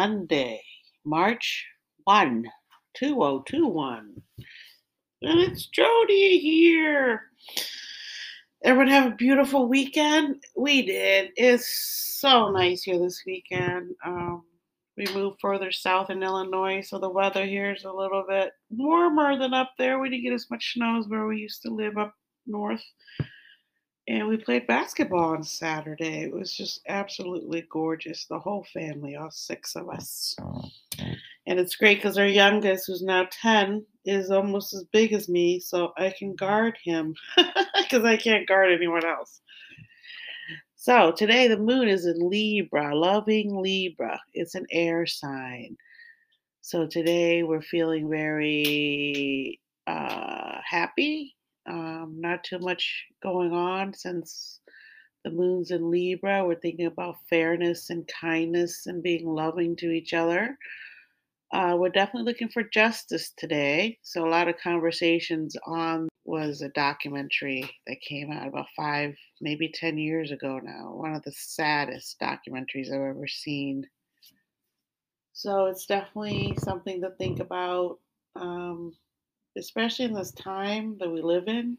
Monday, March 1, 2021. And it's Jody here. Everyone have a beautiful weekend? We did. It's so nice here this weekend. Um, we moved further south in Illinois, so the weather here is a little bit warmer than up there. We didn't get as much snow as where we used to live up north and we played basketball on Saturday. It was just absolutely gorgeous. The whole family, all six of us. And it's great because our youngest, who's now 10, is almost as big as me, so I can guard him because I can't guard anyone else. So today the moon is in Libra, loving Libra. It's an air sign. So today we're feeling very uh, happy, um, not too much going on since the moon's in Libra. We're thinking about fairness and kindness and being loving to each other. Uh, we're definitely looking for justice today. So, a lot of conversations on was a documentary that came out about five, maybe 10 years ago now. One of the saddest documentaries I've ever seen. So, it's definitely something to think about. Um, especially in this time that we live in,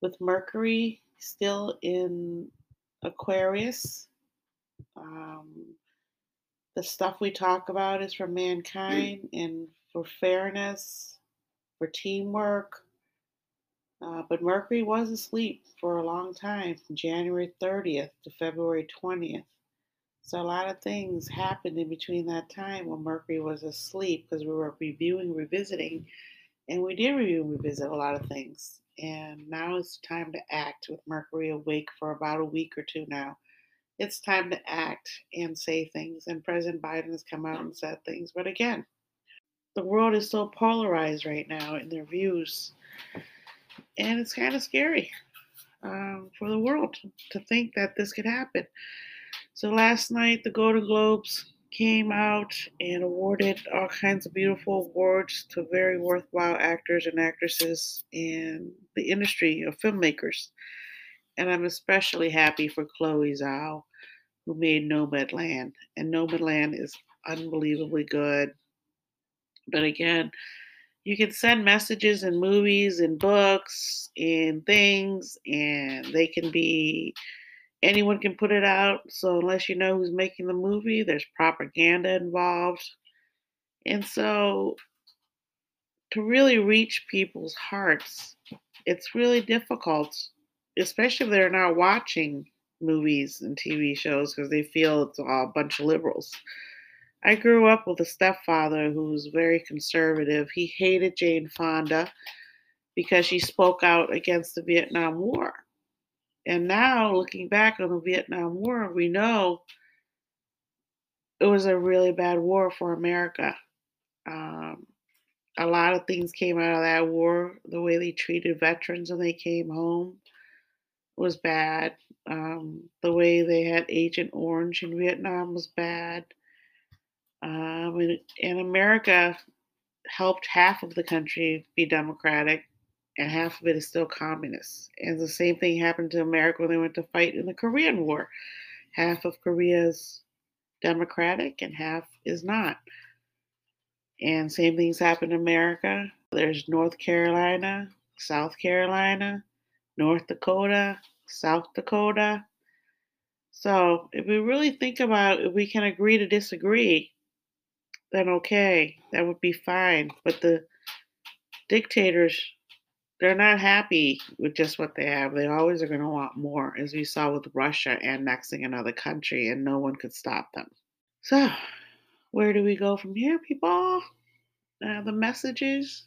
with Mercury still in Aquarius. Um, the stuff we talk about is for mankind and for fairness, for teamwork. Uh, but Mercury was asleep for a long time, from January 30th to February 20th. So a lot of things happened in between that time when Mercury was asleep because we were reviewing, revisiting and we did review and revisit a lot of things. And now it's time to act with Mercury awake for about a week or two now. It's time to act and say things. And President Biden has come out and said things. But again, the world is so polarized right now in their views. And it's kind of scary um, for the world to think that this could happen. So last night, the Golden Globes came out and awarded all kinds of beautiful awards to very worthwhile actors and actresses in the industry of filmmakers. And I'm especially happy for Chloe Zhao, who made Nomadland. And Nomadland is unbelievably good. But again, you can send messages in movies and books and things, and they can be anyone can put it out. So unless you know who's making the movie, there's propaganda involved. And so to really reach people's hearts, it's really difficult, especially if they're not watching movies and TV shows because they feel it's all a bunch of liberals. I grew up with a stepfather who was very conservative. He hated Jane Fonda because she spoke out against the Vietnam War. And now, looking back on the Vietnam War, we know it was a really bad war for America. Um, a lot of things came out of that war. The way they treated veterans when they came home was bad. Um, the way they had Agent Orange in Vietnam was bad. Um, and, and America helped half of the country be democratic and half of it is still communist. And the same thing happened to America when they went to fight in the Korean War. Half of Korea is democratic and half is not. And same things happen in America. There's North Carolina, South Carolina, North Dakota, South Dakota. So if we really think about if we can agree to disagree, then okay, that would be fine. But the dictators they're not happy with just what they have. They always are going to want more, as we saw with Russia annexing another country, and no one could stop them. So, where do we go from here, people? Uh, the messages,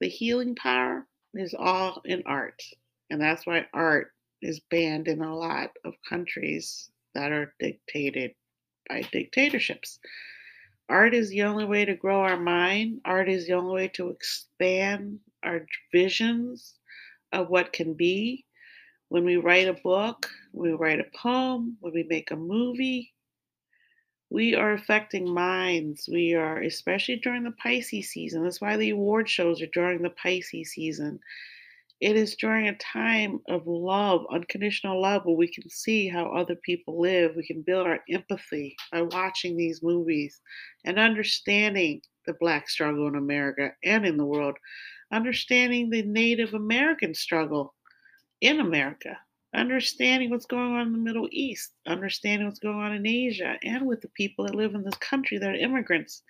the healing power is all in art. And that's why art is banned in a lot of countries that are dictated by dictatorships. Art is the only way to grow our mind. Art is the only way to expand our visions of what can be. When we write a book, we write a poem, when we make a movie, we are affecting minds. We are, especially during the Pisces season. That's why the award shows are during the Pisces season. it is during a time of love, unconditional love, where we can see how other people live. We can build our empathy by watching these movies and understanding the Black struggle in America and in the world, understanding the Native American struggle in America, understanding what's going on in the Middle East, understanding what's going on in Asia, and with the people that live in this country that are immigrants.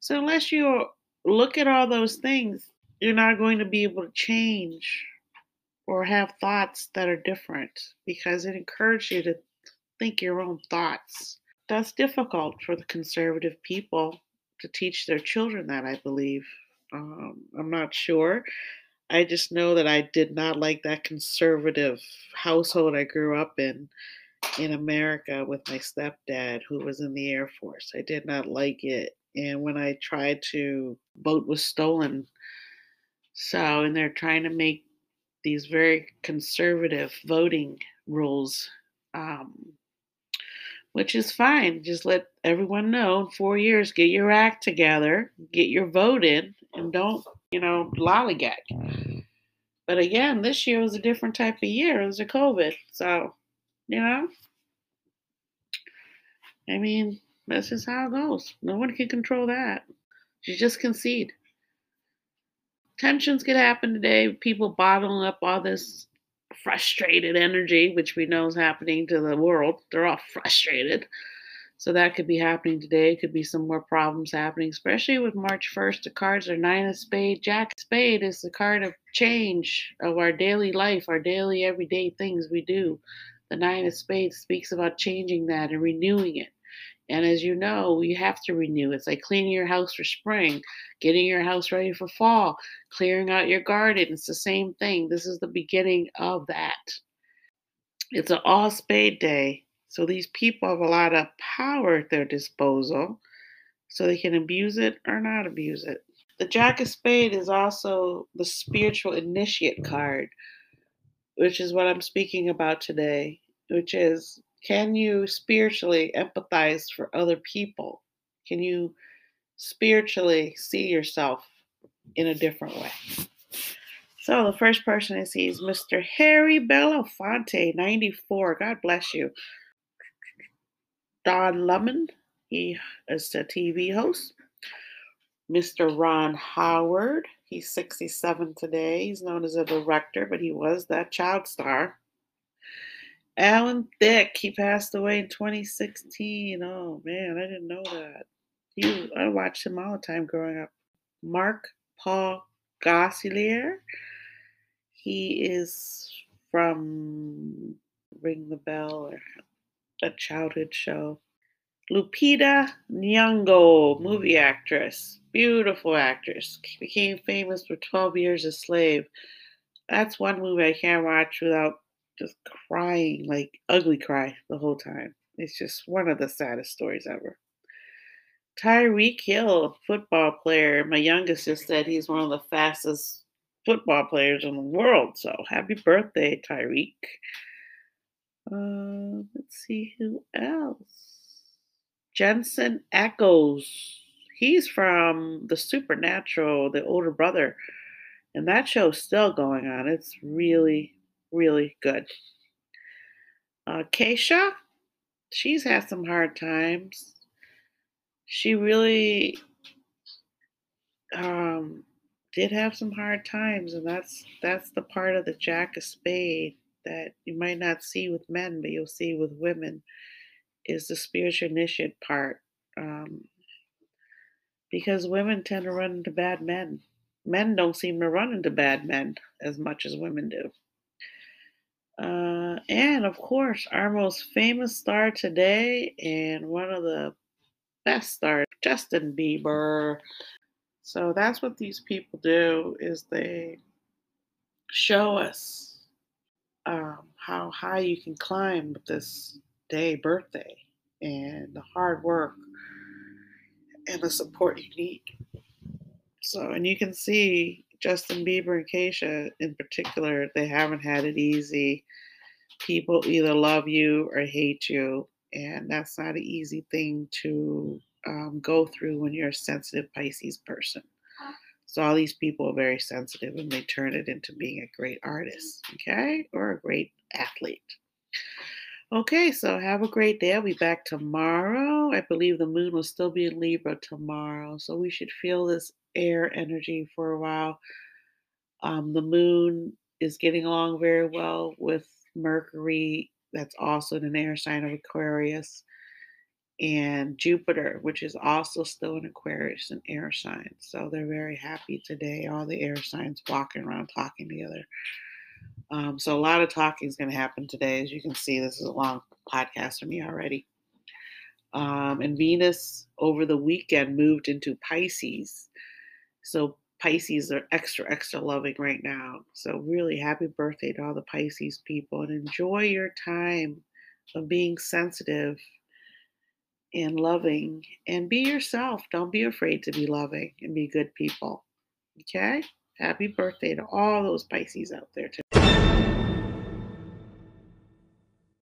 So, unless you look at all those things, you're not going to be able to change or have thoughts that are different because it encourages you to think your own thoughts. That's difficult for the conservative people to teach their children that, I believe. Um, I'm not sure. I just know that I did not like that conservative household I grew up in in America with my stepdad who was in the Air Force. I did not like it. And when I tried to vote was stolen so, and they're trying to make these very conservative voting rules, um, which is fine. Just let everyone know in four years, get your act together, get your vote in, and don't, you know, lollygag. Mm-hmm. But again, this year was a different type of year. It was a COVID. So, you know, I mean, that's just how it goes. No one can control that. You just concede tensions could happen today. People bottling up all this frustrated energy, which we know is happening to the world. They're all frustrated. So that could be happening today. Could be some more problems happening, especially with March 1st. The cards are Nine of Spade. Jack Spade is the card of change of our daily life, our daily everyday things we do. The Nine of Spades speaks about changing that and renewing it. And as you know, you have to renew. It's like cleaning your house for spring, getting your house ready for fall, clearing out your garden. It's the same thing. This is the beginning of that. It's an all spade day. So these people have a lot of power at their disposal. So they can abuse it or not abuse it. The Jack of Spade is also the spiritual initiate card, which is what I'm speaking about today, which is can you spiritually empathize for other people? Can you spiritually see yourself in a different way? So the first person I see is Mr. Harry Belafonte, 94. God bless you. Don Lemon, he is a TV host. Mr. Ron Howard, he's 67 today. He's known as a director, but he was that child star. Alan Thicke, he passed away in 2016. Oh man, I didn't know that. He, I watched him all the time growing up. Mark Paul Gosselaar, he is from Ring the Bell or a childhood show. Lupita Nyong'o, movie actress, beautiful actress, became famous for 12 Years a Slave. That's one movie I can't watch without just crying, like ugly cry the whole time. It's just one of the saddest stories ever. Tyreek Hill, football player. My youngest just said he's one of the fastest football players in the world. So happy birthday, Tyreek. Uh, let's see who else. Jensen Ackles. He's from the Supernatural, the older brother. And that show's still going on. It's really, really good. Uh, Keisha, she's had some hard times. She really um, did have some hard times, and that's that's the part of the Jack of Spade that you might not see with men, but you'll see with women, is the spiritual initiate part. Um, because women tend to run into bad men. Men don't seem to run into bad men as much as women do. Uh, and of course, our most famous star today and one of the best stars, Justin Bieber. So that's what these people do is they show us um, how high you can climb with this day birthday and the hard work and the support you need. So, and you can see Justin Bieber and Keisha in particular, they haven't had it easy. People either love you or hate you, and that's not an easy thing to um, go through when you're a sensitive Pisces person. So all these people are very sensitive and they turn it into being a great artist, okay, or a great athlete. Okay, so have a great day. I'll be back tomorrow. I believe the moon will still be in Libra tomorrow, so we should feel this air energy for a while. Um, the moon is getting along very well with Mercury, that's also in an air sign of Aquarius, and Jupiter, which is also still in Aquarius, an air sign. So they're very happy today. All the air signs walking around talking together. Um, so a lot of talking is going to happen today. As you can see, this is a long podcast for me already. Um, and Venus over the weekend moved into Pisces. So Pisces are extra, extra loving right now. So, really happy birthday to all the Pisces people and enjoy your time of being sensitive and loving and be yourself. Don't be afraid to be loving and be good people. Okay? Happy birthday to all those Pisces out there today.